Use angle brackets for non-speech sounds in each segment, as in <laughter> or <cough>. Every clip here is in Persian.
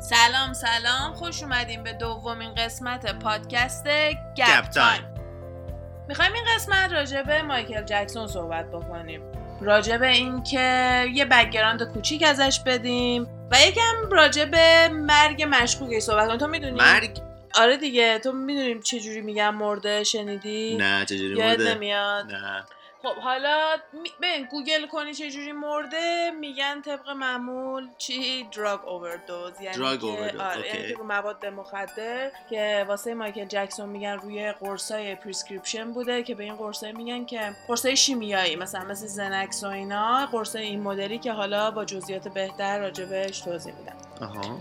سلام سلام. خوش اومدیم به دومین قسمت پادکست گپ تایم. می‌خوایم این قسمت راجع به مایکل جکسون صحبت بکنیم. راجع به اینکه یه background کوچیک ازش بدیم و یکم راجع به مرگ مشکوکی صحبت کنیم. تو می‌دونی؟ مرگ؟ آره دیگه. تو می‌دونیم چه جوری میگن مرده؟ شنیدی؟ نه چجوری یاد مرده؟ نمیاد؟ نه. خب حالا ببین گوگل کنی چه جوری مرده میگن طبق معمول چی؟ drug overdose یعنی که overdose، آره اوکی. یعنی رو مواد مخدر که واسه مایکل جکسون میگن روی قرصای prescription بوده که به این قرصای میگن که قرصای شیمیایی مثلا مثل زنکس و اینا قرصای این مدلی که حالا با جزئیات بهتر راجبش توضیح میدن. آها.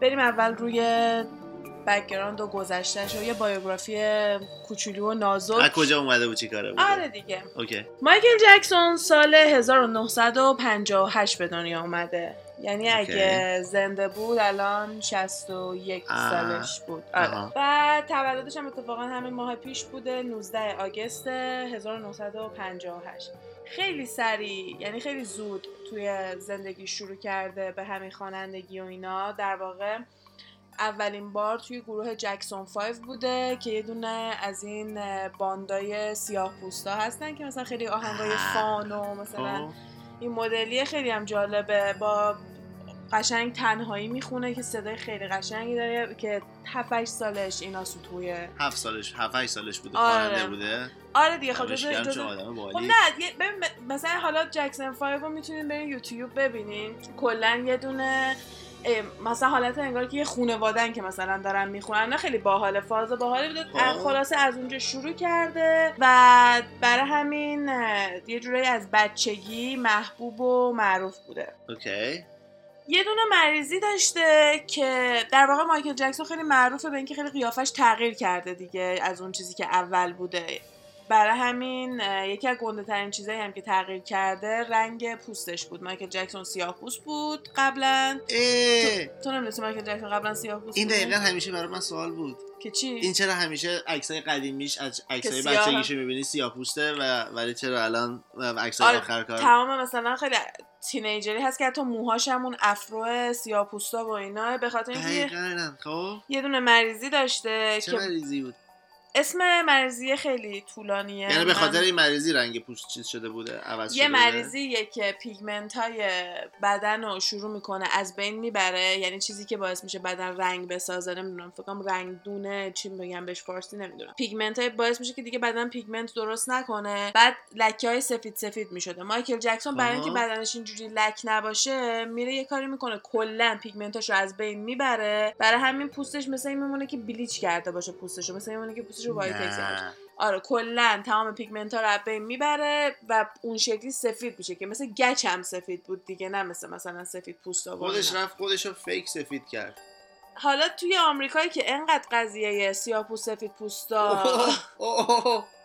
بریم اول روی background و گذشتهش و یه biography کوچولو و نازک. از کجا اومده بود چی کاره بوده؟ آره دیگه. اوکی. مایکل جکسون سال 1958 به دنیا اومده. یعنی اگه زنده بود الان 61 آه. سالش بود. آره. و تولدش هم اتفاقا همین ماه پیش بوده 19 August 1958 خیلی سریع یعنی خیلی زود توی زندگی شروع کرده به همین خوانندگی و اینا. در واقع اولین بار توی گروه جکسون 5 بوده که یه دونه از این باندای سیاه پوستا هستن که مثلا خیلی آهنگای آه. فان و مثلا خب. این مدلی خیلی هم جالبه با قشنگ تنهایی می‌خونه که صدای خیلی قشنگی داره که 7 سالش اینا توی هفت سالش هفت هشت سالش بوده آره. بوده آره دیگه خب دمش جزو- خب نه مثلا حالا جکسون 5 رو می‌تونین برین یوتیوب ببینین کلا یه دونه مثلا حالت انگار که یه خونوادن که مثلا دارن می‌خونن نه خیلی باحال فاز باحالی بوده خب. خلاصه از اونجا شروع کرده و برای همین یه جورایی از بچگی محبوب و معروف بوده. اوکی. یه دونه مریضی داشته که در واقع مایکل جکسون خیلی معروفه به اینکه خیلی قیافش تغییر کرده دیگه از اون چیزی که اول بوده. برای همین یکی از گنده ترین چیزایی هم که تغییر کرده رنگ پوستش بود. مایکل جکسون سیاه پوست بود قبلا. اه، تو نمی‌دونستی مایکل جکسون قبلا سیاه پوست این؟ دقیقا همیشه برای من سوال بود. که چی؟ این چرا همیشه عکسای قدیمیش از عکسای سیاه بچگیشو می‌بینی سیاه پوسته و ولی چرا الان عکسای آره، آخر کار؟ تمام مثلا خیلی تینیجری هست که حتی موهاش همون افرو سیاه پوستا و اینا به خاطر اینکه خب؟ یه دونه مریضی داشته چه که مریضی بود؟ اسم مریضی خیلی طولانیه. یعنی به خاطر این مریضی رنگ پوست چیز شده بوده عوض یه شده؟ مریضیه که پیگمنت های بدن رو شروع می‌کنه از بین می‌بره یعنی چیزی که باعث میشه بدن رنگ بسازه نمی‌دونم فکر کنم رنگ دونه چی بگم بهش فارسی نمی‌دونم. پیگمنت های باعث میشه که دیگه بدن پیگمنت درست نکنه. بعد لکه های سفید سفید می‌شده. مایکل جکسون برای اینکه. بدنش اینجوری لک نباشه میره یه کاری می‌کنه. کلا پیگمنتاش رو از بین می‌بره. برای همین پوستش مثل این میمونه که bleach کرده باشه پوستش مثل این میمونه که پوستش رو. نه. آره کلا تمام پیگمنت ها رو از بین می‌بره و اون شکلی سفید میشه که مثل گچ هم سفید بود دیگه نه مثل مثلا سفید پوستا و خودش. رفت خودش رو fake سفید کرد حالا توی آمریکایی که انقدر قضیه سیاه پوست سفید پوستا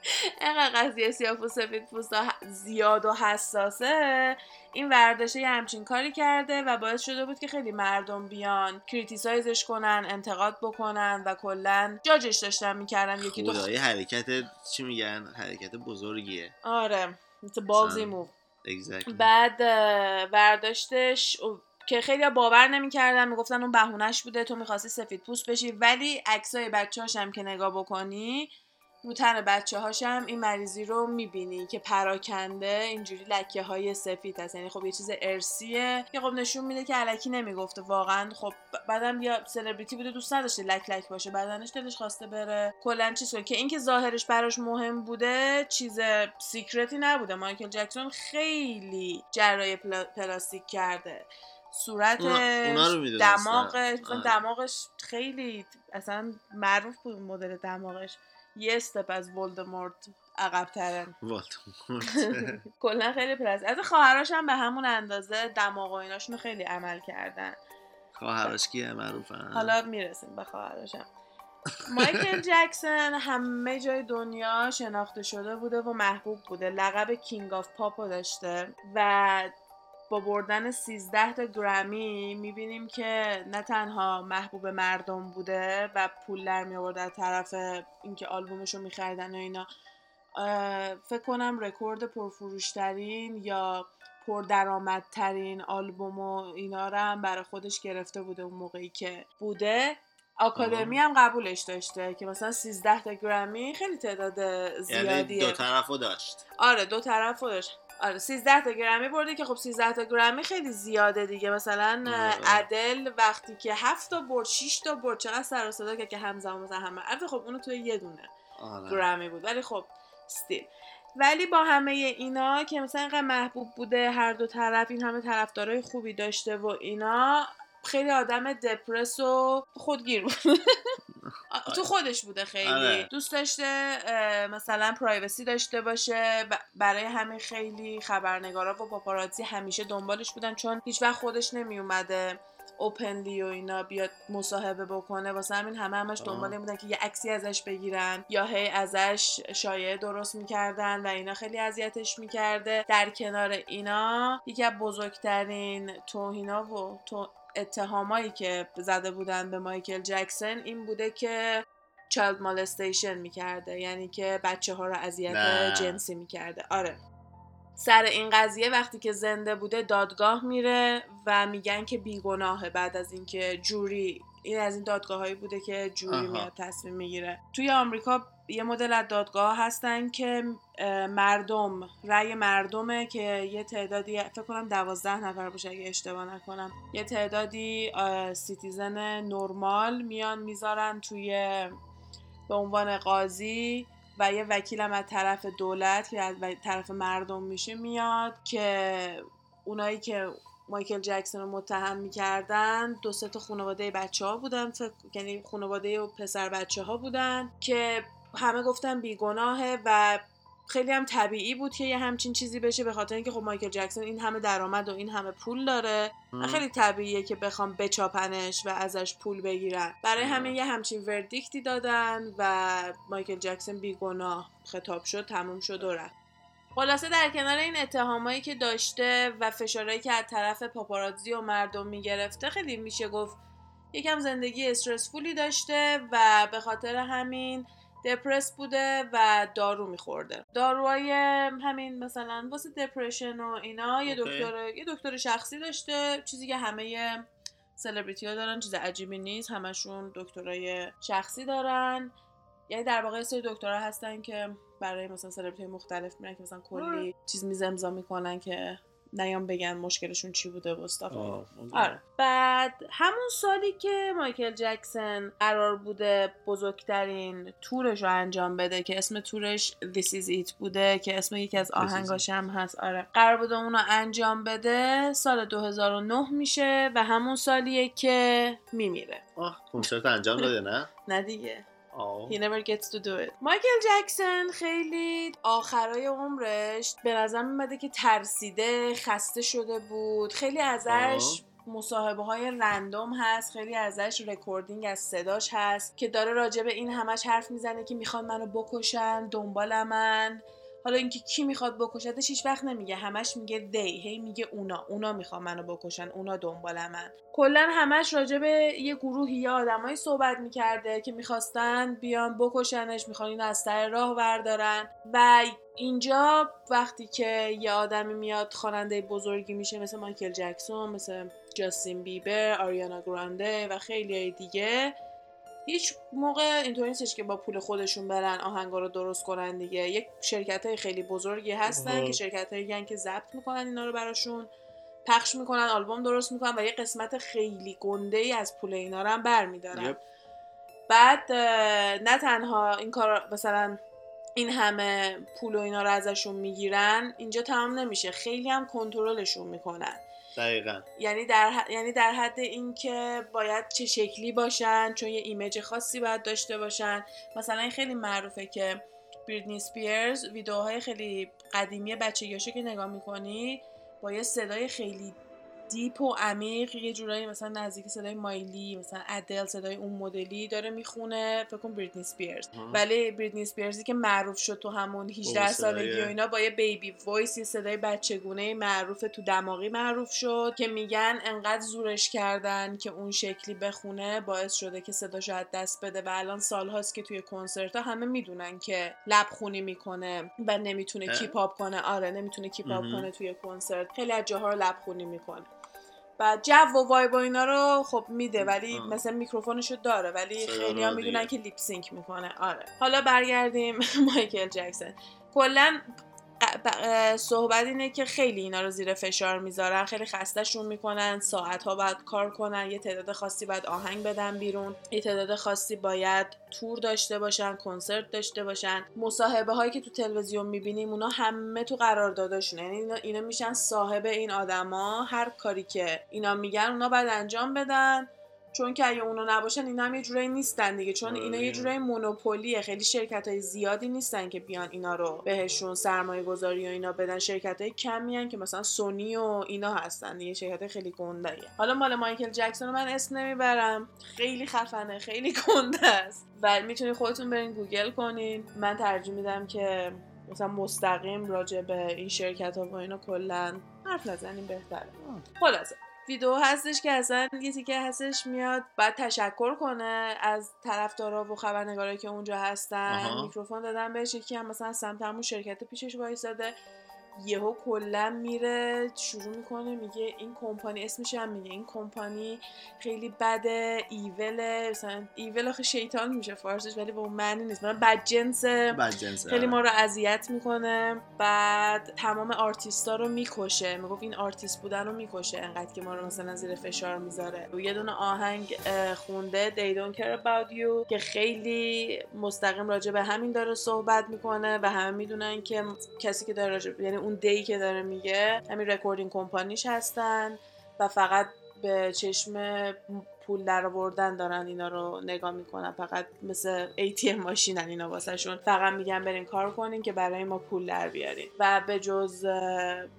اوه. انقدر قضیه سیاه پوست سفید پوستا زیاد و حساسه این ورداشه یه همچین کاری کرده و باعث شده بود که خیلی مردم بیان criticize ش کنن انتقاد بکنن و کلا جاجش داشتن می‌کردن یکی دو خدای حرکت چی میگن حرکت بزرگیه آره مثل بازی. move exactly. بعد برداشتش که خیلی باور نمی‌کردن می‌گفتن اون بهونهش بوده تو می‌خواستی سفید پوست بشی ولی عکسای بچه هم که نگاه بکنی رو تن بچه هاشم این مریضی رو می‌بینی که پراکنده اینجوری لکه های سفید هست. یعنی خب یه چیز ارسیه که خب نشون میده که علکی نمی‌گفته. واقعا خب بعدم یا سلبریتی بوده دوست نداشته لک لک باشه. بدنش دلش خواسته بره. کلا چیز که اینکه ظاهرش براش مهم بوده چیز secret ی نبوده. مایکل جکسون خیلی جراحی پلا- پلاستیک کرده. صورت. دماغش آره. دماغش خیلی اصلا معروف بود مدل دماغش. یه step از ولدمورت عقب ترن ولدمورت <laughs> کلا خیلی plus از خواهراش هم به همون اندازه دماغ و ایناشونو خیلی عمل کردن. خواهرش کیه؟ معروفن. حالا می‌رسیم به خواهراشم. مایکل جکسون همه جای دنیا شناخته شده بوده و محبوب بوده. لقب King of Pop و داشته و با بردن 13 تا گرمی می‌بینیم که نه تنها محبوب مردم بوده و پول در می آورد از طرف اینکه آلبومش رو میخریدن و اینا فکر کنم رکورد پرفروشترین یا پردرآمدترین آلبوم و اینا رو هم برای خودش گرفته بوده اون موقعی که بوده. آکادمی هم قبولش داشته که مثلا 13 تا گرمی خیلی تعداد یعنی زیادیه. دو طرفو داشت. آره دو طرف داشت. آره 13 تا گرمی برده که خب 13 تا گرمی خیلی زیاده دیگه. مثلا آره. ادل وقتی که 7 تا برد 6 تا برد چقدر سر و صدا که همزمان مثلا همه. البته خب اونو توی یه دونه آره. گرمی بود. ولی خب استیل ولی با همه اینا که مثلا اینقدر محبوب بوده هر دو طرف این همه طرفدارای خوبی داشته و اینا خیلی آدم دپرس و خودگیر بود. <laughs> تو خودش بوده خیلی. آره. دوست داشته مثلا پرایوسی داشته باشه. برای همین خیلی خبرنگارا و پاپاراتزی همیشه دنبالش بودن چون هیچ وقت خودش نمی اومده اوپنلی و اینا بیاد مصاحبه بکنه. واسه همین همه همش دنبال بودن که یه عکسی ازش بگیرن یا هی ازش شایعه درست می‌کردن و اینا خیلی اذیتش می‌کرده. در کنار اینا یکی از بزرگترین توهینا و تو اتهامایی که زده بودن به مایکل جکسون این بوده که چایلد مالستیشن می‌کرده یعنی که بچه ها رو اذیت. جنسی می‌کرده آره سر این قضیه وقتی که زنده بوده دادگاه میره و میگن که بیگناهه بعد از اینکه جوری این از این دادگاه هایی بوده که جوری. میاد تصمیم می‌گیره توی آمریکا یه مدل از دادگاه هستن که مردم رأی مردمه که یه تعدادی فکر کنم دوازده نفر باشه اگه اشتباه نکنم یه تعدادی citizen نرمال میان می‌ذارن توی به عنوان قاضی و یه وکیلم از طرف دولت که از طرف مردم میشه میاد که اونایی که مایکل جکسون رو متهم می‌کردن دو سه تا خانواده بچه ها بودن فکر- یعنی خانواده و پسر بچه ها بودن که همه گفتن بیگناهه و خیلی هم طبیعی بود که یه همچین چیزی بشه به خاطر اینکه خب مایکل جکسون این همه درآمد و این همه پول داره و خیلی طبیعیه که بخوام بچاپنش و ازش پول بگیرن. برای. همین یه همچین verdict ی دادن و مایکل جکسون بیگناه خطاب شد تموم شد و رفت. خلاصه در کنار این اتهامایی که داشته و فشارهایی که از طرف پاپاراتزی و مردم می‌گرفته خیلی میشه گفت یکم زندگی استرسفولی داشته و به خاطر همین دپرس بوده و دارو میخورده داروهای همین مثلا واسه دپرشن و اینا یه. دکتر یه دکتر شخصی داشته چیزی که همه سلبریتی ها دارن چیز عجیبی نیست همشون دکترای شخصی دارن یعنی در واقع سری دکترها هستن که برای مثلا سلبریتی مختلف میرن که مثلا کلی چیز میزمزا می‌کنن که نیام بگن مشکلشون چی بوده و آره. بعد همون سالی که مایکل جکسون قرار بوده بزرگترین تورش رو انجام بده که اسم تورش This is it بوده که اسم یکی از آهنگاش هم هست. آره. قرار بوده اونو انجام بده سال 2009 میشه و همون سالیه که میمیره. آه کنسرت انجام داده نه؟ <laughs> نه دیگه. He never gets to do it. مایکل جکسون خیلی آخرای عمرش به نظر میمده که ترسیده خسته شده بود. خیلی ازش مصاحبه های random هست خیلی ازش recording از صداش هست که داره راجع به این همش حرف می‌زنه که می‌خوان منو بکشن دنبال من. حالا اینکه کی می‌خواد بکشتش هیچ وقت نمیگه. همش میگه they هی میگه اونا. اونا می‌خوان منو بکشن. اونا دنبال من. کلا همش راجع به یه گروهی یا آدمایی صحبت می‌کرده که می‌خواستن بیان بکشنش می‌خوان اینو از سر راه بردارن و اینجا وقتی که یه آدمی میاد خواننده بزرگی میشه مثل مایکل جکسون مثل جاستین بیبر آریانا گرانده و خیلی دیگه هیچ موقع اینطوری نیستش که با پول خودشون برن آهنگا رو درست کنن دیگه یک شرکت های خیلی بزرگی هستن. که شرکت هایی که ضبط می‌کنن اینا رو براشون پخش می‌کنن آلبوم درست می‌کنن و یه قسمت خیلی گنده ای از پول اینا رو هم برمیدارن. بعد نه تنها این کار مثلا این همه پول و اینا رو ازشون می‌گیرن اینجا تمام نمیشه خیلی هم کنترلشون می‌کنن دقیقا. یعنی در ح- یعنی در حد اینکه باید چه شکلی باشن چون یه image خاصی باید داشته باشن. مثلا خیلی معروفه که بریتنی سپیرز ویدیوهای خیلی قدیمی بچگیاشو که نگاه می‌کنی با یه صدای خیلی deep و عمیق یه جورایی مثلا نزدیک صدای مایلی مثلا ادل صدای اون مدلی داره می‌خونه فکر کن بریتنی سپیرز ولی بریتنی سپیرزی که معروف شد تو همون 18 سالگی و اینا با یه baby voice یه صدای بچگونه معروف تو دماغی معروف شد که میگن انقدر زورش کردن که اون شکلی بخونه باعث شده که صداشو از دست بده. و الان سالهاست که توی کنسرت ها همه می‌دونن که لبخونی می‌کنه و نمی‌تونه keep up کنه. آره نمی‌تونه keep up کنه توی کنسرت. خیلی از جاها رو لبخونی می‌کنه. و جو و vibe و اینا رو خب میده ولی مثلا میکروفونشو داره ولی خیلی ها می‌دونن که lip sync می‌کنه. آره. حالا برگردیم <laughs> مایکل جکسون کلا صحبت اینه که خیلی اینا رو زیر فشار می‌ذارن خیلی خستهشون می‌کنن ساعت ها باید کار کنن یه تعداد خاصی باید آهنگ بدن بیرون یه تعداد خاصی باید تور داشته باشن کنسرت داشته باشن. مصاحبه هایی که تو تلویزیون می‌بینیم اونا همه تو قراردادشونه یعنی اینا, اینا میشن صاحب این آدما هر کاری که اینا میگن اونا باید انجام بدن. چون که اگه اونا نباشن اینا هم یه جورایی نیستن دیگه چون اینا یه جورایی مونوپولیه خیلی شرکت های زیادی نیستن که بیان اینا رو بهشون سرمایه گذاری و اینا بدن. شرکت های کمی که مثلا سونی و اینا هستن دیگه شرکت خیلی گنده حالا مال مایکل جکسون رو من اسم نمی‌برم. خیلی خفنه خیلی گنده است. و می‌تونید خودتون برین گوگل کنین. من ترجیح میدم که مثلا مستقیم راجع به این شرکت ها و اینا کلا حرف نزنیم بهتره. خلاصه. ویدیو هستش که اصلا یه تیکه هستش میاد بعد تشکر کنه از طرفدارا و خبرنگارایی که اونجا هستن. میکروفون دادن بهش یکی هم مثلا سمت همون شرکت پیشش وایساده. یهو کلا میره شروع می‌کنه میگه این کمپانی اسمش هم میگه این کمپانی خیلی بده ایول مثلا ایول آخه شیطان میشه فارسش ولی به اون معنی نیست. مثلا بد جنسه خیلی ما رو اذیت می‌کنه. بعد تمام آرتیستا رو می‌کشه. می‌گفت این آرتیست بودن رو می‌کشه انقدر که ما رو مثلا زیر فشار می‌ذاره. یه دونه آهنگ خونده They Don't Care About You که خیلی مستقیم راجع به همین داره صحبت می‌کنه و همه می‌دونن که کسی که داره راجع یعنی اون they که داره میگه همین recording company ش هستن و فقط به چشم پول در آوردن دارن اینا رو نگاه می‌کنن. فقط مثل ATM ماشینن اینا واسهشون. فقط میگن برین کار کنین که برای ما پول در بیارین. و به جز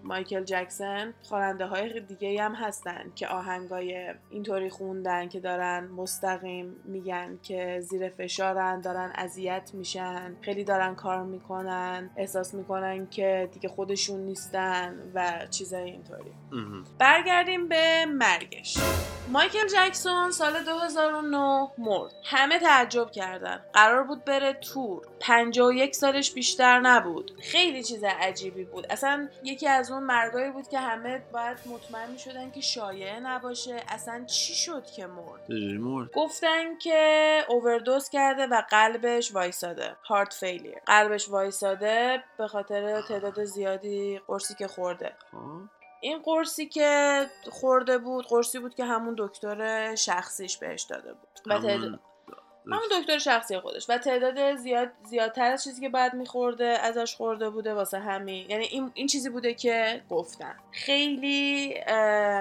مایکل جکسون خواننده های دیگه هم هستن که آهنگای اینطوری خوندن که دارن مستقیم میگن که زیر فشارن دارن اذیت میشن خیلی دارن کار می‌کنن احساس می‌کنن که دیگه خودشون نیستن و چیزای اینطوری. برگردیم به مرگش. مایکل جکسون سال 2009 مرد. همه تعجب کردن. قرار بود بره تور. 51 سالش بیشتر نبود. خیلی چیز عجیبی بود. اصلا یکی از اون مرگایی بود که همه باید مطمئن شدن که شایعه نباشه. اصلا چی شد که مرد؟ مرد؟ گفتن که اووردوز کرده و قلبش وایساده. هارت فیلیر قلبش وایساده به خاطر تعداد زیادی قرصی که خورده. خب. این قرصی که خورده بود قرصی بود که همون دکتر شخصیش بهش داده بود. همون دکتر شخصی خودش. و تعداد زیاد زیادتر از چیزی که بعد میخورده ازش خورده بوده واسه همین. یعنی این, این چیزی بوده که گفتن خیلی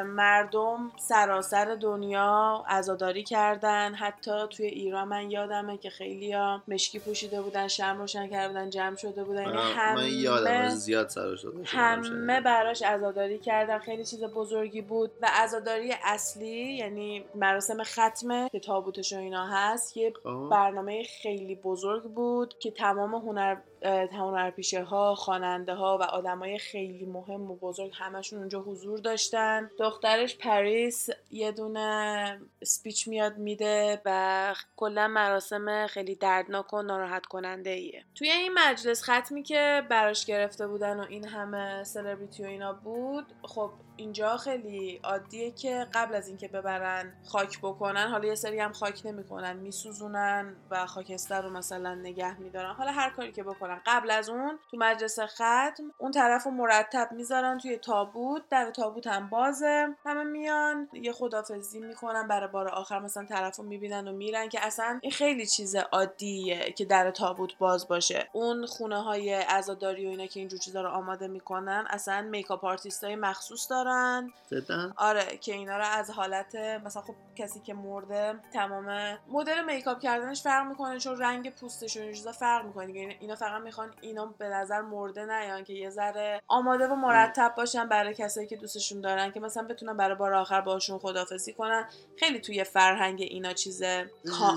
مردم سراسر دنیا عزاداری کردن. حتی توی ایران من یادمه که خیلی ها مشکی پوشیده بودن شم روشن کردن جمع شده بودن. یعنی همه من یادم زیاد سر شده همه براش عزاداری کردن. خیلی چیز بزرگی بود. و عزاداری اصلی یعنی مراسم ختمه که تابوتش و اینا هست یه برنامه خیلی بزرگ بود که تمام هنر هنرپیشه ها خواننده ها و آدمای خیلی مهم و بزرگ همشون اونجا حضور داشتن. دخترش پریس یه دونه speech میاد میده و کلا مراسم خیلی دردناک و ناراحت کننده ایه توی این مجلس ختمی که براش گرفته بودن و این همه سلبریتی و اینا بود خب اینجا خیلی عادیه که قبل از اینکه ببرن خاک بکنن حالا یه سری هم خاک نمی‌کنن میسوزونن و خاکستر رو مثلا نگه میدارن. حالا هر کاری که بکنن قبل از اون تو مجلس ختم اون طرف رو مرتب می‌ذارن توی تابوت. در تابوت هم بازه. همه میان یه خدافزی می‌کنن برای بار آخر. مثلا طرف رو می‌بینن و میرن که اصلا این خیلی چیز عادیه که در تابوت باز باشه. اون خونه های عزاداری و اینا که اینجور چیزا رو آماده می‌کنن اصلا makeup artist های مخصوص دارن. جدا. آره که اینا رو از حالت مثلا خب کسی که مرده تمام مدل makeup کردنش فرق می‌کنه چون رنگ پوستش و این چیزا فرق می‌کنه. دیگه اینا فقط می‌خوان اینا به نظر مرده نیان که یه ذره آماده و مرتب باشن برای کسایی که دوستشون دارن که مثلا بتونن برای بار آخر باشون خدافزی کنن. خیلی توی فرهنگ اینا چیز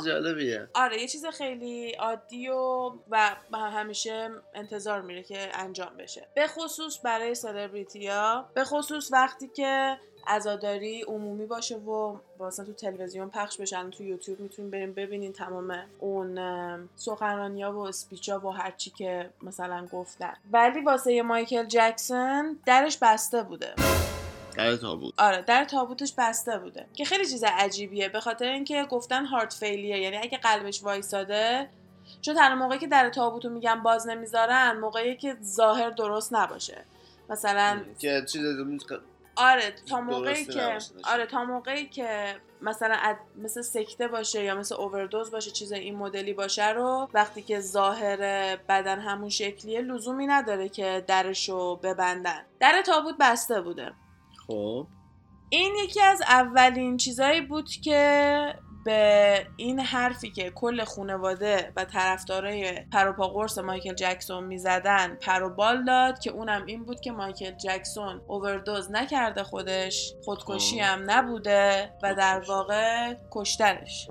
جالبیه. آره یه چیز خیلی عادی و و همیشه انتظار میره که انجام بشه. به خصوص برای سلبریتی ها به خصوص وقتی که عزاداری عمومی باشه و مثلا تو تلویزیون پخش بشن تو یوتیوب می‌تونین بریم ببینین تمام اون سخنرانی ها و اسپیچ ها و هرچی که مثلا گفتن. ولی واسه مایکل جکسون درش بسته بوده. در تابوت. آره در تابوتش بسته بوده. که خیلی چیز عجیبیه. به خاطر اینکه گفتن هارت فیلیه یعنی اگه قلبش وایساده چون تنها موقعی که در تابوتو میگن باز نمی‌ذارن موقعی که ظاهر درست نباشه. مثلا که چیز آره تا موقعی که. آره تا موقعی که مثلا اد- مثل سکته باشه یا مثل اووردوز باشه چیز این مدلی باشه رو وقتی که ظاهر بدن همون شکلیه لزومی نداره که درشو ببندن. در تابوت بسته بوده. خب. این یکی از اولین چیزایی بود که به این حرفی که کل خانواده و طرفدارای پروپا قرص مایکل جکسون می‌زدن پروبال داد که اونم این بود که مایکل جکسون اووردوز نکرده خودش خودکشی. هم نبوده و در. واقع کشتنش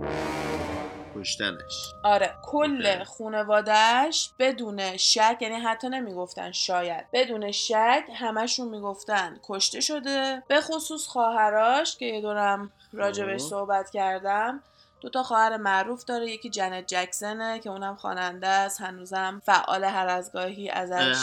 کشتنش آره کل. خونوادهش بدون شک یعنی حتی نمی‌گفتن شاید بدون شک همشون می‌گفتن کشته شده به خصوص خواهراش که یه دورم راجبش. صحبت کردم دو تا خواهر معروف داره یکی جنت جکسونه که اونم خواننده است هنوزم فعال هر از گاهی ازش.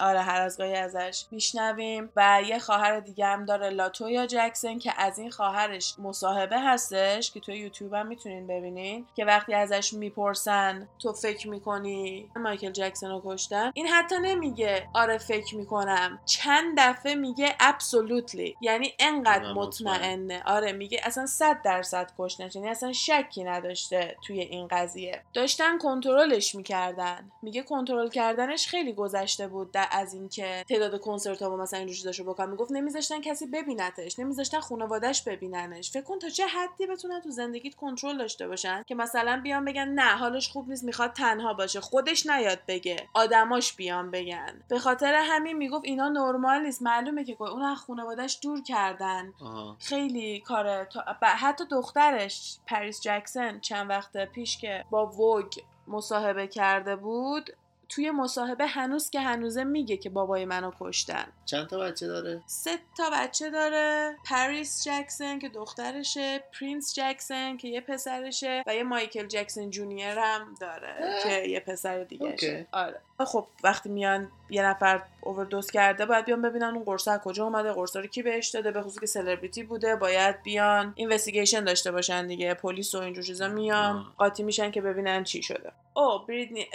آره هر از گاهی ازش میشنویم. و یه خواهر دیگه هم داره لاتویا جکسون که از این خواهرش مصاحبه هستش که توی یوتیوب هم می‌تونین ببینین که وقتی ازش می‌پرسن تو فکر می‌کنی مایکل جکسون رو کشتن؟ این حتی نمیگه آره فکر می‌کنم. چند دفعه میگه absolutely. یعنی انقدر آره، مطمئن. مطمئنه. آره میگه اصلا صد درصد کشتنش. یعنی اصلا شکی نداشته توی این قضیه. داشتن کنترلش می‌کردن. میگه کنترل کردنش خیلی گذشته بود در از اینکه تعداد کنسرت ها و مثلا اینجور چیزاشو بکنن می‌گفت نمیذاشتن کسی ببینتش نمیذاشتن خانواده‌اش ببیننش. فکر کن تا چه حدی بتونن تو زندگیت کنترل داشته باشن که مثلا بیان بگن نه حالش خوب نیست می‌خواد تنها باشه. خودش نیاد بگه آدماش بیان بگن. به خاطر همین می‌گفت اینا نرمال نیست. معلومه که اون از خانواده‌اش دور کردن. آها. خیلی کار تا- حتی دخترش پریس جکسون چند وقت پیش که با وگ مصاحبه کرده بود توی مصاحبه هنوز که هنوزه میگه که بابای منو کشتن. چند تا بچه داره؟ سه تا بچه داره. پریس جکسون که دخترشه پرینس جکسون که یه پسرشه و یه مایکل جکسون جونیور هم داره اه. که یه پسر دیگه. آره. خب وقتی میان یه نفر اووردوز کرده باید بیان ببینن اون قرصه از کجا اومده قرصه رو کی بهش داده به خصوص که سلبریتی بوده باید بیان investigation داشته باشن دیگه پلیس و اینجور چیزا میان. قاطی میشن که ببینن چی شده او بریتنی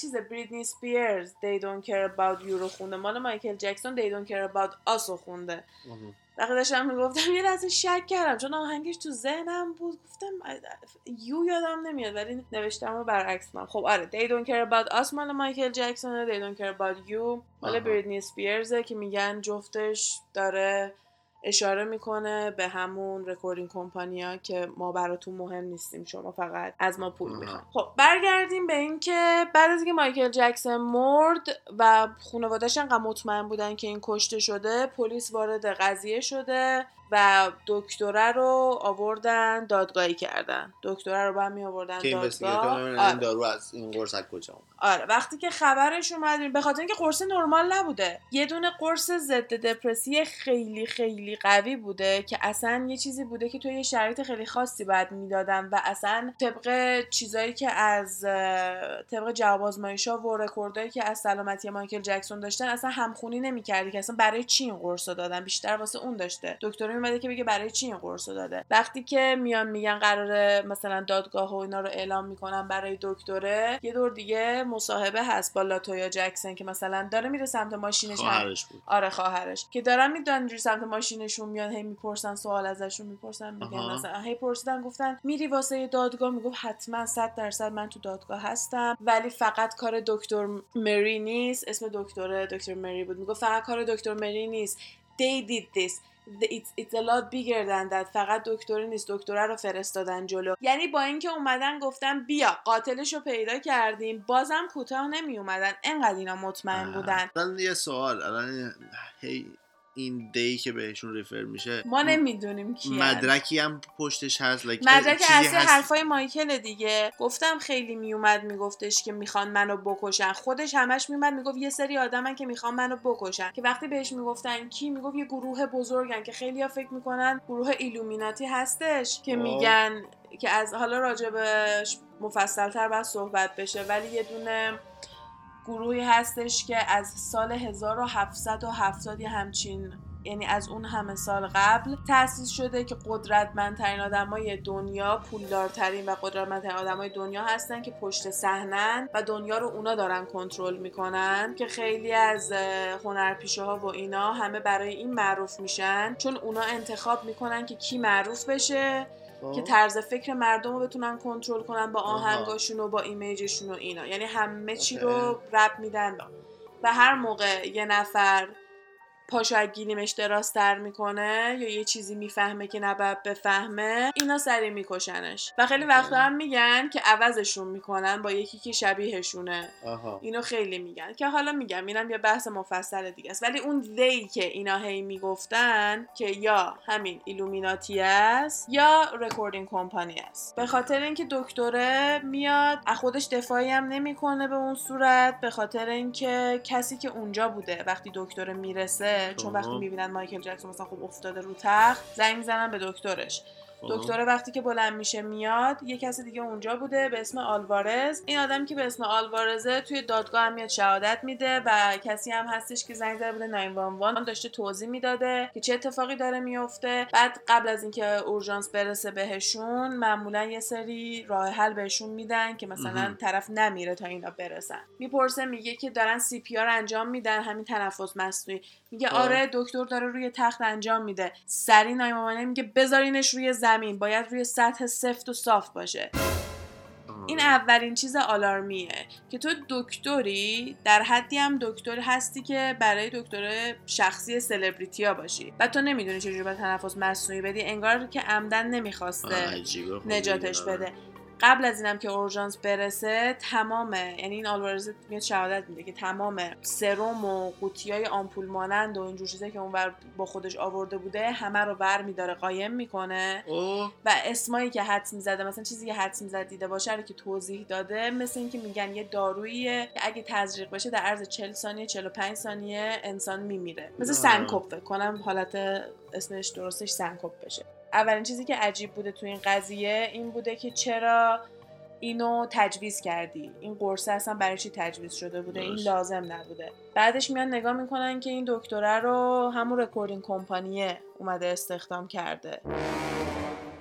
چیز بریتنی سپیرز They don't care about you رو خونده مال مایکل جکسون They don't care about us رو خونده. وقتی داشتم می‌گفتم یه لحظه شک کردم چون آهنگش تو ذهنم بود. گفتم you یادم نمیاد ولی نوشتم و برعکس من. خب آره They don't care about us مال مایکل جکسون They don't care about you. مال. بریتنی سپیرزه که میگن جفتش داره اشاره می‌کنه به همون recording company ا که ما براتون مهم نیستیم شما فقط از ما پول آها. می‌خواین خب برگردیم به اینکه بعد از اینکه مایکل جکسون مرد و خانواده‌اش انقدر مطمئن بودن که این کشته شده پلیس وارد قضیه شده و دکتره رو آوردن دادگاهی کردن. دکتره رو بعد می آوردن دادگاه. آره. این دارو از این قرص کجا آره. وقتی که خبرش اومد به خاطر اینکه قرص نرمال نبوده. یه دونه قرص ضد دپرسی خیلی خیلی قوی بوده که اصلا یه چیزی بوده که توی یه شرایط خیلی خاصی باید می‌دادن و اصلا طبق چیزایی که از طبق جواب آزمایش‌ها و رکوردایی که از سلامتی مایکل جکسون داشتن اصلا همخونی نمی‌کردی که اصلا برای چی این قرص دادن؟ بیشتر واسه اون داشته. دکتر میومده که بگه برای چی این قرص داده. وقتی که میان میگن قراره مثلا دادگاه و اینا رو اعلام می‌کنن برای دکتره یه دور دیگه مصاحبه هست با لاتویا جکسون که مثلا داره میره سمت ماشینش خواهرش بود. آره خواهرش. که دارن می‌دونن اینجوری سمت ماشینشون میان هی می‌پرسن سوال ازشون می‌پرسن میگن. مثلا هی پرسیدن گفتن میری واسه دادگاه؟ می‌گفت حتما 100 درصد من تو دادگاه هستم. ولی فقط کار دکتر مری نیست. اسم دکتر دکتر مری بود. می‌گفت فقط کار دکتر مری نیست. They did this. It's, it's a lot bigger than that. فقط دکتری نیست. دکتره رو فرستادن جلو. یعنی با اینکه اومدن گفتن بیا قاتلش رو پیدا کردیم. بازم کوتاه نمی اومدن انقدر اینا مطمئن بودن. الان یه سوال الان هی این دی که بهشون ریفر میشه ما نمی‌دونیم کی مدرکی هم پشتش هست like مدرک اصلی حرفای مایکل دیگه. گفتم خیلی میومد میگفتش که می‌خوان منو بکشن. خودش همش میومد می‌گفت یه سری آدمن که می‌خوان منو بکشن. که وقتی بهش می‌گفتن کی می‌گفت یه گروه بزرگن که خیلی ها فکر می‌کنن گروه ایلومیناتی هستش که میگن که از حالا راجبش مفصلتر باید صحبت بشه. ولی یه دونه گروهی هستش که از سال 1770 یه همچین یعنی از اون همه سال قبل تأسیس شده که قدرتمندترین آدمای دنیا پولدارترین و قدرتمندترین آدمای دنیا هستن که پشت صحنن و دنیا رو اونا دارن کنترل می‌کنن که خیلی از هنرپیشه ها و اینا همه برای این معروف میشن چون اونا انتخاب می‌کنن که کی معروف بشه که طرز فکر مردم رو بتونن کنترل کنن با آهنگاشون و با image شون و اینا. یعنی همه چی رو ربط میدن. و هر موقع یه نفر پاشو از گلیمش درازتر می‌کنه یا یه چیزی می‌فهمه که نباید بفهمه اینا سریع میکشنش. و خیلی وقتا هم میگن که عوضشون می‌کنن با یکی که شبیهشونه. آها. اینو خیلی میگن. که حالا میگم اینم یه بحث مفصل دیگه است. ولی اون they که اینا هی می‌گفتن که یا همین ایلومیناتی است یا recording company است. به خاطر اینکه دکتره میاد از خودش دفاعی هم نمی‌کنه به اون صورت. به خاطر اینکه کسی که اونجا بوده وقتی دکتره می‌رسه چون وقتی می‌بینن مایکل جکسون مثلا خب افتاده رو تخت زنگ می‌زنن به دکترش. دکتر وقتی که بلند میشه میاد یه کسی دیگه اونجا بوده به اسم آلوارز. این آدم که به اسم آلوارزه توی دادگاه هم میاد شهادت میده و کسی هم هستش که زنگ زده بوده 911 داشته توضیح می‌داده که چه اتفاقی داره میفته. بعد قبل از اینکه اورژانس برسه بهشون معمولا یه سری راه حل بهشون میدن که مثلا طرف نمیره تا اینا برسن. می‌پرسه میگه که دارن سی پی آر انجام میدن همین تنفس مصنوعی. میگه آره دکتر داره روی تخت انجام میده. سری نایمامانه میگه بذارینش روی زمین باید روی سطح سفت و صاف باشه. این اولین چیز آلارمیه که تو دکتری در حدی هم دکتر هستی که برای دکتر شخصی سلبریتی ها باشی. و تو نمی‌دونی چجوری باید تنفس مصنوعی بدی انگار که عمدن نمی‌خواسته نجاتش بده. قبل از اینم که اورژانس برسه تمام یعنی این آلوارز میاد شهادت میده که تمام سرم و قوطی های آمپول مانند و اینجور چیزایی که اون با خودش آورده بوده همه رو بر میداره قایم می‌کنه. و اسمایی که حدس می‌زده مثلا چیزی که حدس می‌زد دیده باشه رو که توضیح داده مثل اینکه میگن یه داروییه که اگه تزریق بشه در عرض 40 ثانیه 45 ثانیه انسان میمیره. مثل سنکوپ فکر کنم حالت اسمش درستش سنکوپ بشه. اولین چیزی که عجیب بوده تو این قضیه این بوده که چرا اینو تجویز کردی؟ این قرصه اصلا برای چی تجویز شده بوده؟ این لازم نبوده. بعدش میان نگاه می‌کنن که این دکتره رو همون recording company ه اومده استخدام کرده.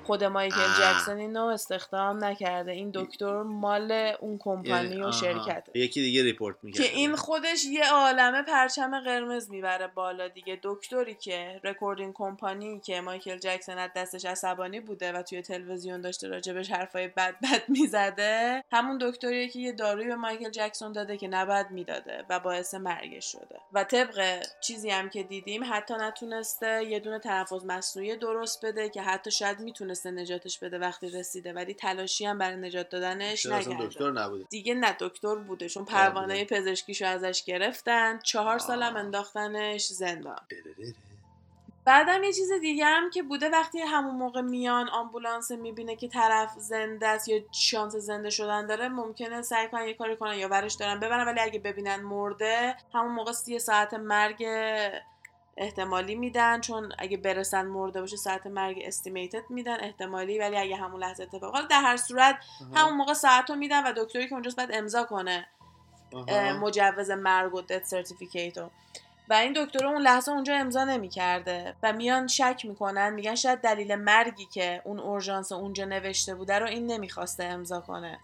خود مایکل جکسون اینو استخدام نکرده. این دکتر مال اون کمپانی و شرکت یکی دیگه report می‌کرده. که این خودش یه عالمه پرچم قرمز می‌بره بالا دیگه. دکتری که recording company که مایکل جکسون از دستش عصبانی بوده و توی تلویزیون داشته راجبش حرفای بد بد می‌زده همون دکتریه که یه داروی به مایکل جکسون داده که نباید می‌داده و باعث مرگش شده. و طبق چیزی هم که دیدیم حتی نتونسته یه دونه تنفس مصنوعی درست بده که حتی شاید می‌تونسته نجاتش بده وقتی رسیده. ولی تلاشی هم برای نجات دادنش نکرده. دکتر نبوده. دیگه نه دکتر بوده. چون پروانه پزشکیشو ازش گرفتن چهار سالم انداختنش زندان. بعدم یه چیز دیگه هم که بوده وقتی همون موقع میان آمبولانس می‌بینه که طرف زنده است یا شانس زنده شدن داره ممکنه سعی کنن یه کاری کنن یا ورش دارن ببرن ولی اگه ببینن مرده همون موقع سی ساعت مرگ احتمالی میدن چون اگه برسن مرده باشه ساعت مرگ estimated میدن احتمالی ولی اگه همون لحظه اتفاق در هر صورت همون موقع ساعت رو میدن و دکتری که اونجاست باید امضا کنه مجوز مرگ و death certificate و این دکتر اون لحظه اونجا امضا نمی‌کرده و میان شک می‌کنن میگن شاید دلیل مرگی که اون اورژانس اونجا نوشته بوده رو این نمی‌خواسته امضا کنه.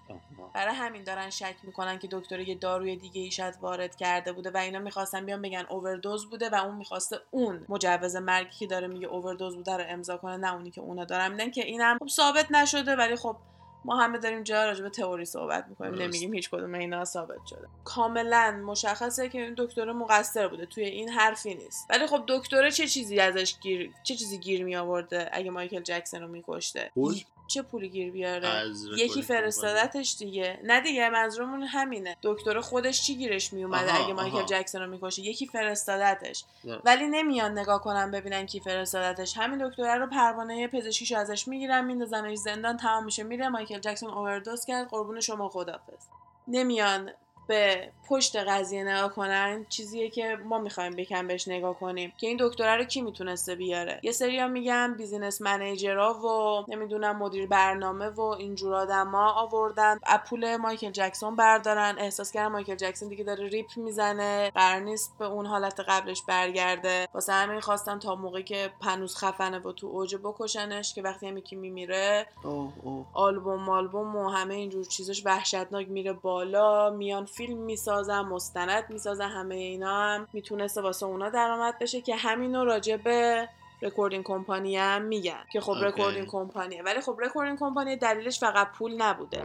برای همین دارن شک می‌کنن که دکتر یه داروی دیگه ای شاید وارد کرده بوده و اینا می‌خواستن بیان بگن اووردوز بوده و اون می‌خواسته اون مجوز مرگی که داره میگه اووردوز بوده رو امضا کنه نه اونی که اونا دارن. میدن که اینم خب ثابت نشده ولی خب ما همه داریم جا راجع به تئوری صحبت می‌کنیم. نمیگیم هیچ کدوم اینا ثابت شده کاملا مشخصه که این دکتر مقصر بوده توی این حرفی نیست ولی خب دکتر چه چیزی ازش گیر چه چیزی گیر می آورده اگه مایکل جکسون رو میکشته؟ چه پولی گیر بیاره؟ یکی فرستادتش دیگه. نه دیگه منظورمون همینه. دکتر خودش چی گیرش میومده اگه مایکل. جکسون رو می‌کشه؟ یکی فرستادتش. ولی نمیان نگاه کنن ببینن کی فرستادتش. همین دکتره رو پروانه پزشکیشو ازش می‌گیرن میندازنش زندان تمام میشه. میره مایکل جکسون اووردوز کرد قربون شما خدافظ نمیان به پشت قضیه نگاه کنن چیزیه که ما می‌خوایم بکن بهش نگاه کنیم. که این دکتره رو کی می‌تونسته بیاره؟ یه سری میگن business manager ها و نمی‌دونم مدیر برنامه و اینجور آدما آوردن. از پول مایکل جکسون بردارن. احساس کردن مایکل جکسون دیگه داره ریپ می‌زنه. قرار نیست به اون حالت قبلش برگرده. واسه همین خواستن تا موقعی که هنوز خفنه و تو اوج بکشنش که وقتی هم یکی میمیره آلبوم مالبوم و همه اینجور چیزاش وحشتناک میره بالا میان فیلم می‌سازن مستند می‌سازن همه اینا هم می‌تونسته واسه اونا درآمد بشه که همینو راجع به recording company هم میگن که خب اوکی. recording company ه ولی خب recording company دلیلش فقط پول نبوده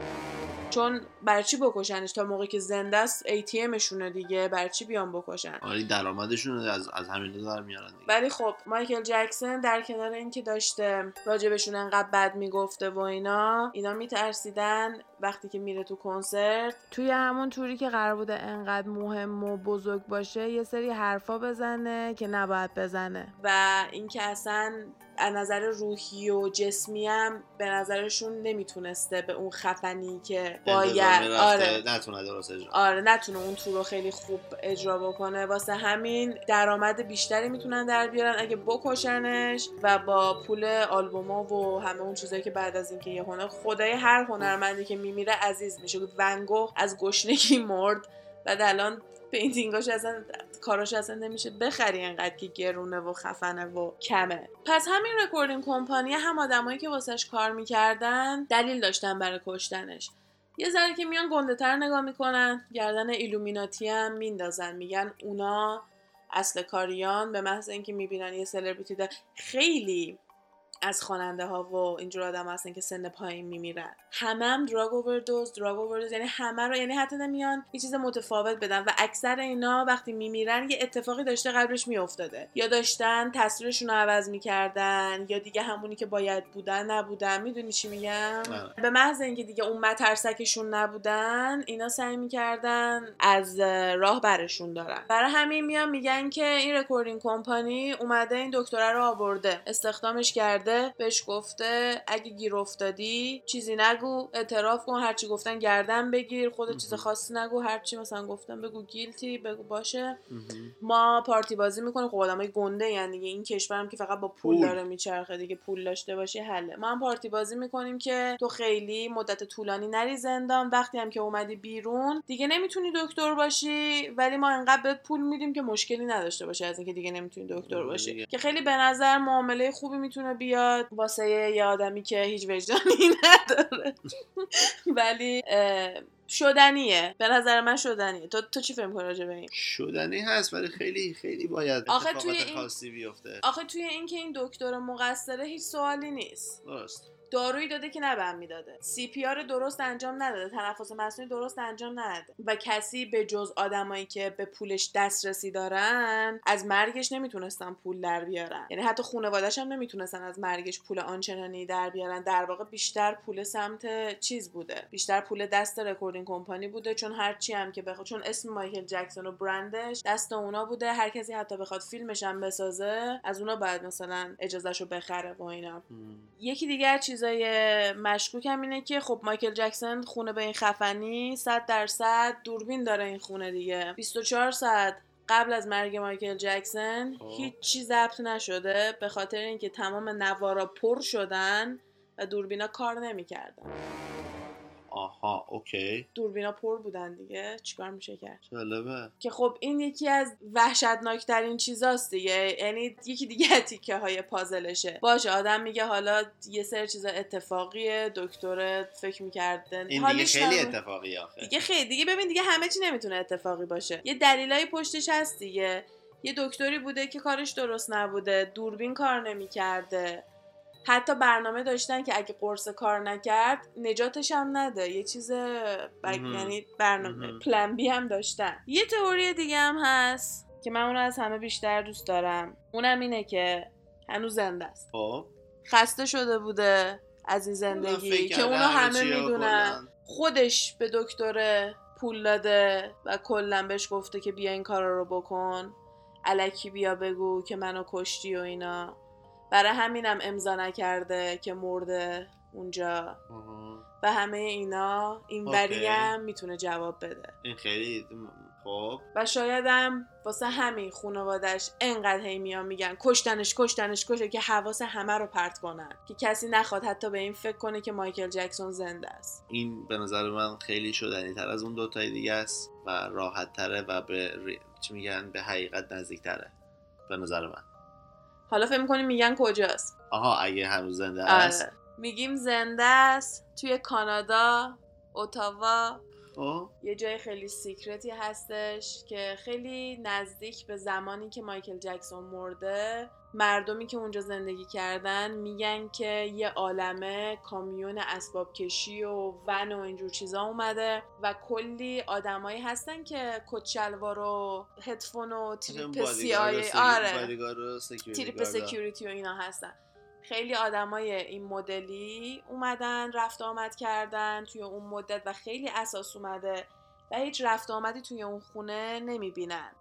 چون برای چی بکشنش تا موقعی که زنده است؟ ATM شونه دیگه برای چی بیان بکشن؟ آره درآمدشون از از همین دو در میارن دیگه. ولی خب مایکل جکسون در کنار اینکه داشته راجبشون انقدر بد می‌گفته و اینا اینا میترسیدن وقتی که میره تو کنسرت. توی همون توری که قرار بوده انقدر مهم و بزرگ باشه یه سری حرفا بزنه که نباید بزنه. و اینکه اصلا از نظر روحی و جسمی هم به نظرشون نمی‌تونسته به اون خفنی که باید. آره. نتونه درست اجرا آره نتونه اون تور رو خیلی خوب اجرا بکنه. واسه همین درآمد بیشتری می‌تونن در بیارن. اگه بکشنش و با پول آلبوما و همه اون چیزایی که بعد از اینکه یه هنر خدای هر هنرمندی که میمیره عزیز میشه. ونگو از گشنگی مرد. و الان painting اش اصلا کاراش اصلا نمیشه بخری انقدر که گرونه و خفنه و کمه. پس همین recording company هم آدمایی که واسش کار می‌کردن دلیل داشتن برای کشتنش. یه ذره که میان گنده تر نگاه می‌کنن گردن Illuminati هم میندازن. میگن اونا اصل کاریان به محض اینکه می‌بینن یه سلبریتی خیلی از خواننده ها و اینجور آدم هستن که سن پایین میمیرن. همه هم drug overdose drug overdose یعنی همه رو یعنی حتی نمیان یه چیز متفاوت بدن. و اکثر اینا وقتی میمیرن یه اتفاقی داشته قبلش میافتاده. یا داشتن تصویرشون رو عوض می‌کردن یا دیگه همونی که باید بودن نبودن. می‌دونی چی میگم؟ آره. به محض اینکه دیگه اون مترسکشون نبودن اینا سعی می‌کردن از راه برشون دارن. برای همین میان میگن که این recording company اومده این دکتره رو آورده. استخدامش کرده. بهش گفته اگه گیر افتادی چیزی نگو اعتراف کن هرچی گفتن گردن بگیر خودت چیز. خاصی نگو هرچی مثلا گفتن بگو guilty بگو باشه. ما پارتی بازی می‌کنیم خب آدمای گنده یعنی دیگه این کشورم که فقط با پول, پول. داره میچرخه دیگه پول داشته باشی حله ما هم پارتی بازی می‌کنیم که تو خیلی مدت طولانی نری زندان وقتی هم که اومدی بیرون دیگه نمی‌تونی دکتر باشی ولی ما انقدر بهت پول میدیم که مشکلی نداشته باشی از اینکه دیگه نمی‌تونی دکتر آره باشی. که خیلی به نظر معامله خوبی می‌تونه بیاد واسه یه آدمی که هیچ وجدانی <laughs> نداره. ولی شدنیه. به نظر من شدنیه. تو تو چی فکر می‌کنی راجع به این؟ شدنی هست ولی خیلی خیلی باید آخه توی این- خاصی بیفته. آخه توی اینکه این دکتر مقصره هیچ سوالی نیست. درست. دارویی داده که نباید می‌داده. CPR درست انجام نداده. تنفس مصنوعی درست انجام نداده. و کسی به جز آدمایی که به پولش دسترسی دارن از مرگش نمی‌تونستن پول در بیارن. یعنی حتی خانواده‌اش هم نمی‌تونستن از مرگش پول آنچنانی در بیارن. در واقع بیشتر پول سمت چیز بوده. بیشتر پول دست recording company بوده. چون هرچی هم که بخواد چون اسم مایکل جکسون و برندش دست اونا بوده. هر کسی حتی بخواد فیلمش هم بسازه از اونا باید مثلا اجازهشو بخره و اینا. یکی دیگر چیزای مشکوک هم اینه که خب مایکل جکسون خونه به این خفنی 100 درصد دوربین داره این خونه دیگه 24 ساعت قبل از مرگ مایکل جکسون خب. هیچ چی ضبط نشده به خاطر اینکه تمام نوارا پر شدن و دوربینا کار نمی‌کردن آها اوکی. دوربینا پر بودن دیگه. چیکار میشه کرد؟ جالبه. که خب این یکی از وحشتناکترین چیزاست دیگه. یعنی یکی دیگه تیکه های پازلشه. باشه آدم میگه حالا یه سری چیزا اتفاقیه دکتر فکر می‌کرده. این دیگه خیلی اتفاقی آخه. دیگه خیلی. دیگه ببین دیگه همه چی نمی‌تونه اتفاقی باشه. یه دلیلای پشتش هست دیگه. یه دکتری بوده که کارش درست نبوده. دوربین کار نمی‌کرده. حتی برنامه داشتن که اگه قرص کار نکرد نجاتش هم نده. یه چیز بگ... یعنی برنامه. پلن بی هم داشتن. یه تئوری دیگه هم هست که من اون از همه بیشتر دوست دارم. اونم اینه که هنوز زنده است. خب. خسته شده بوده از این زندگی که اونو همه می‌دونن. خودش به دکتر پول داده و کلا بهش گفته که بیا این کارا رو بکن. الکی بیا بگو که منو کشتی و اینا. برای همینم امضا نکرده که مرده اونجا. و همه اینا این. وری هم می‌تونه جواب بده. این خیلی خب و شایدم واسه همین خانوادش انقدر هی میان میگن کشتنش کشتنش کشه که حواس همه رو پرت کنن. که کسی نخواد حتی به این فکر کنه که مایکل جکسون زنده است. این به نظر من خیلی شدنی تر از اون دوتای دیگه است و راحت تره و به ری... چی میگن؟ به حقیقت نزدیک تره به نظر من. حالا فکر می‌کنیم میگن کجاست؟ آها اگه هنوز زنده است. آره. میگیم زنده است توی کانادا اتاوا خب. یه جای خیلی secret ی هستش که خیلی نزدیک به زمانی که مایکل جکسون مرده. مردمی که اونجا زندگی کردن میگن که یه عالمه کامیون اسباب کشی و ون و اینجور چیزا اومده و کلی آدمایی هستن که کچل‌وار و هدفون و تریپ سیای آره. تریپ. security و اینا هستن. خیلی آدمای این مدلی اومدن رفت آمد کردن توی اون مدت و خیلی اثاث اومده و هیچ رفت آمدی توی اون خونه نمی‌بینن.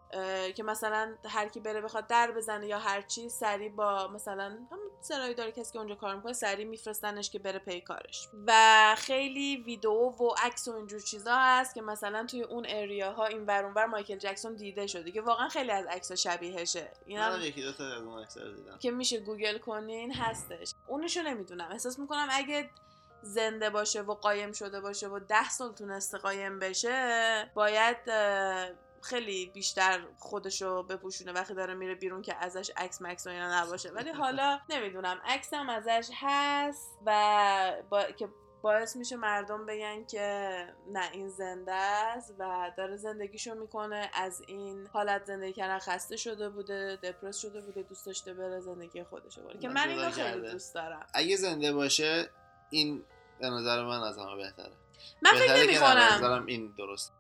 که مثلا هر کی بره بخواد در بزنه یا هر چی سری با مثلا هم سرایداره کسی که اونجا کار می‌کنه سری میفرستنش که بره پی کارش. و خیلی ویدیو و عکس و اینجور چیزا هست که مثلا توی اون area ها این ور اون ور مایکل جکسون دیده شده که واقعا خیلی از عکس شبیهشه اینا یکی دو تا از اون دیدم. که میشه گوگل کنین هستش. اونشو نمی‌دونم. احساس می‌کنم اگه زنده باشه و قایم شده باشه و ده سال تونسته قایم بشه باید خیلی بیشتر خودشو بپوشونه وقتی داره میره بیرون که ازش عکس مکس و اینا نباشه. ولی حالا نمی‌دونم عکسم ازش هست و با... که باعث میشه مردم بگن که نه این زنده است و داره زندگیشو می‌کنه. از این حالت زندگی کردن خسته شده بوده دپرس شده بوده دوست داشته بره زندگی خودشو بره. که من اینو خیلی. دوست دارم. اگه زنده باشه این به نظر من از همه بهتره. من فکر نمی کنم این درست.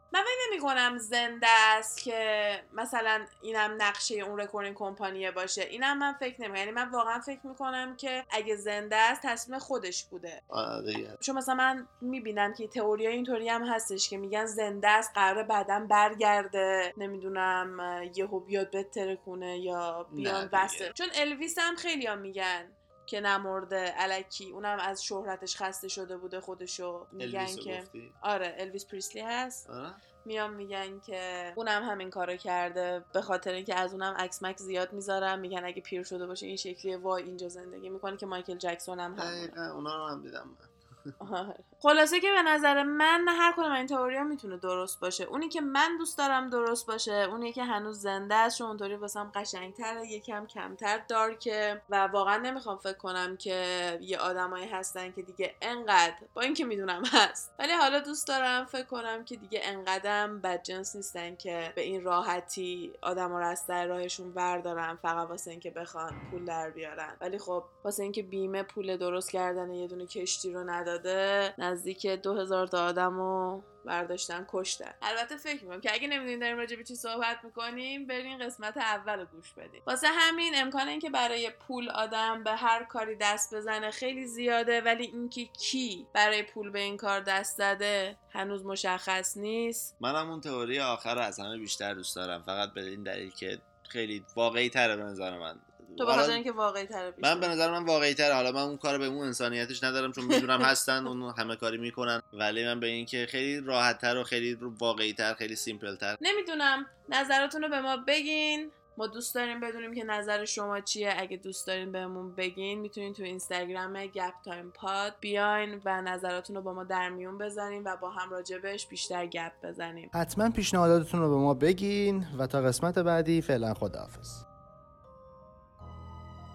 نمی کنم زنده است که مثلا اینم نقشه اون رکورینگ کمپانیه باشه. اینم من فکر نمی یعنی من واقعا فکر می‌کنم که اگه زنده است تصمیم خودش بوده. آره چون مثلا من می‌بینم که تئوری اینطوری هم هستش که میگن زنده است قرار بعدا برگرده. نمی‌دونم یهو بیاد بتره کنه یا بیان بسته. چون الویس هم خیلی هم میگن. که نمرده الکی اونم از شهرتش خسته شده بوده خودشو. میگن که گفتی؟ آره الویس پریسلی هست. آره؟ میان میگن که اونم همین کارو کرده به خاطر اینکه از اونم عکس مکس زیاد می‌ذارم میگن اگه پیر شده باشه این شکلیه. وای اینجا زندگی می‌کنه که مایکل جکسون هم همونه. اونا رو هم دیدم من. <laughs> آره. خلاصه که به نظر من هر کدوم این تئوریا می‌تونه درست باشه. اونی که من دوست دارم درست باشه اونی که هنوز زنده است چون اونطوری واسم قشنگتره یکم کمتر دارکه. و واقعا نمی‌خوام فکر کنم که یه آدمایی هستن که دیگه انقدر با اینکه می‌دونم هست. ولی حالا دوست دارم فکر کنم که دیگه انقدرم بدجنس نیستن که به این راحتی آدم رو از سر راهشون بردارن فقط واسه اینکه بخوان پول در بیارن. ولی خب واسه اینکه بیمه پول درست کردن یه دونه کشتی رو نداده نزدیک دو هزار تا آدم رو برداشتن کشتن. البته فکر می‌کنم که اگه نمی‌دونین داریم راجع به چی صحبت می‌کنیم برین قسمت اول رو گوش بدین واسه همین امکان اینکه برای پول آدم به هر کاری دست بزنه خیلی زیاده ولی اینکه کی برای پول به این کار دست زده هنوز مشخص نیست. منم اون theory آخر رو از همه بیشتر دوست دارم. فقط به این دلیل که خیلی واقعی تره به نظر من. تو به خاطر اینکه واقعی تره من به نظر من واقعی تره حالا من اون کار به اون انسانیتش ندارم چون می‌دونم هستن اون همه کاری می‌کنن. ولی من به این که خیلی راحت تر و خیلی واقعی تر خیلی simple تر نمی‌دونم. نظراتون رو به ما بگین. ما دوست داریم بدونیم که نظر شما چیه. اگه دوست دارین بهمون بگین می‌تونین تو اینستاگرام گپ تایم پاد بیاین و نظراتون رو با ما در میون بزنین و با هم راجبش بیشتر گپ بزنیم. حتما پیشنهاداتتون رو به ما بگین و تا قسمت بعدی فعلا خداحافظ.